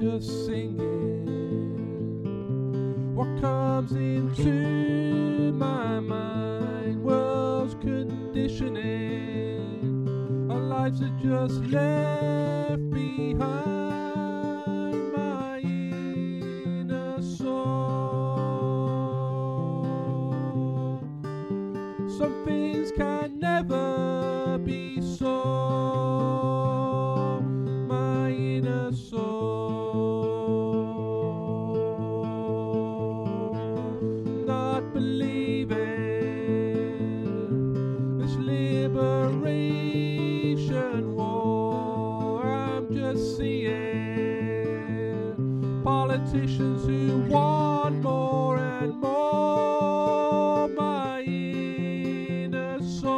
just singing. What comes into my mind? World's conditioning. Our lives are just left behind. Some things can never liberation war. I'm just seeing politicians who want more and more. My inner soul.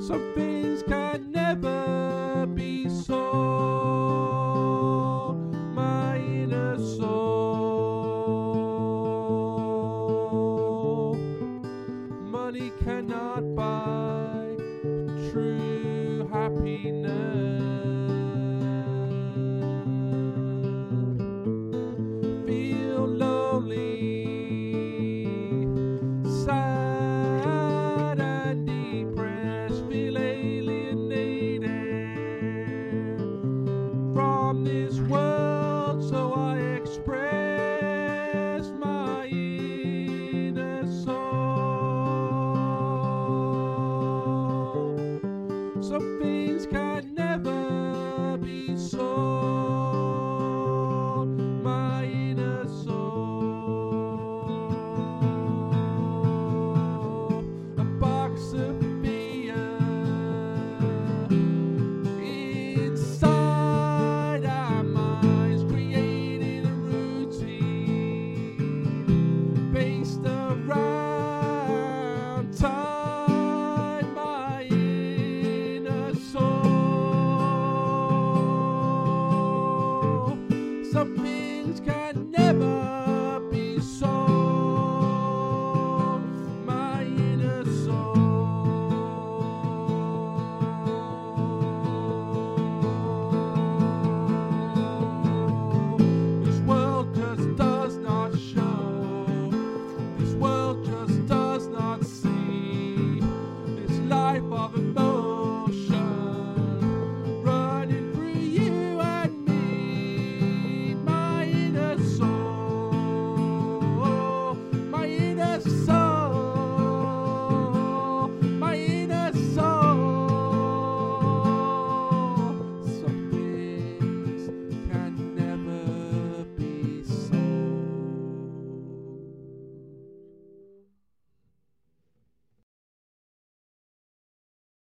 Some true happiness. Some things can never be so.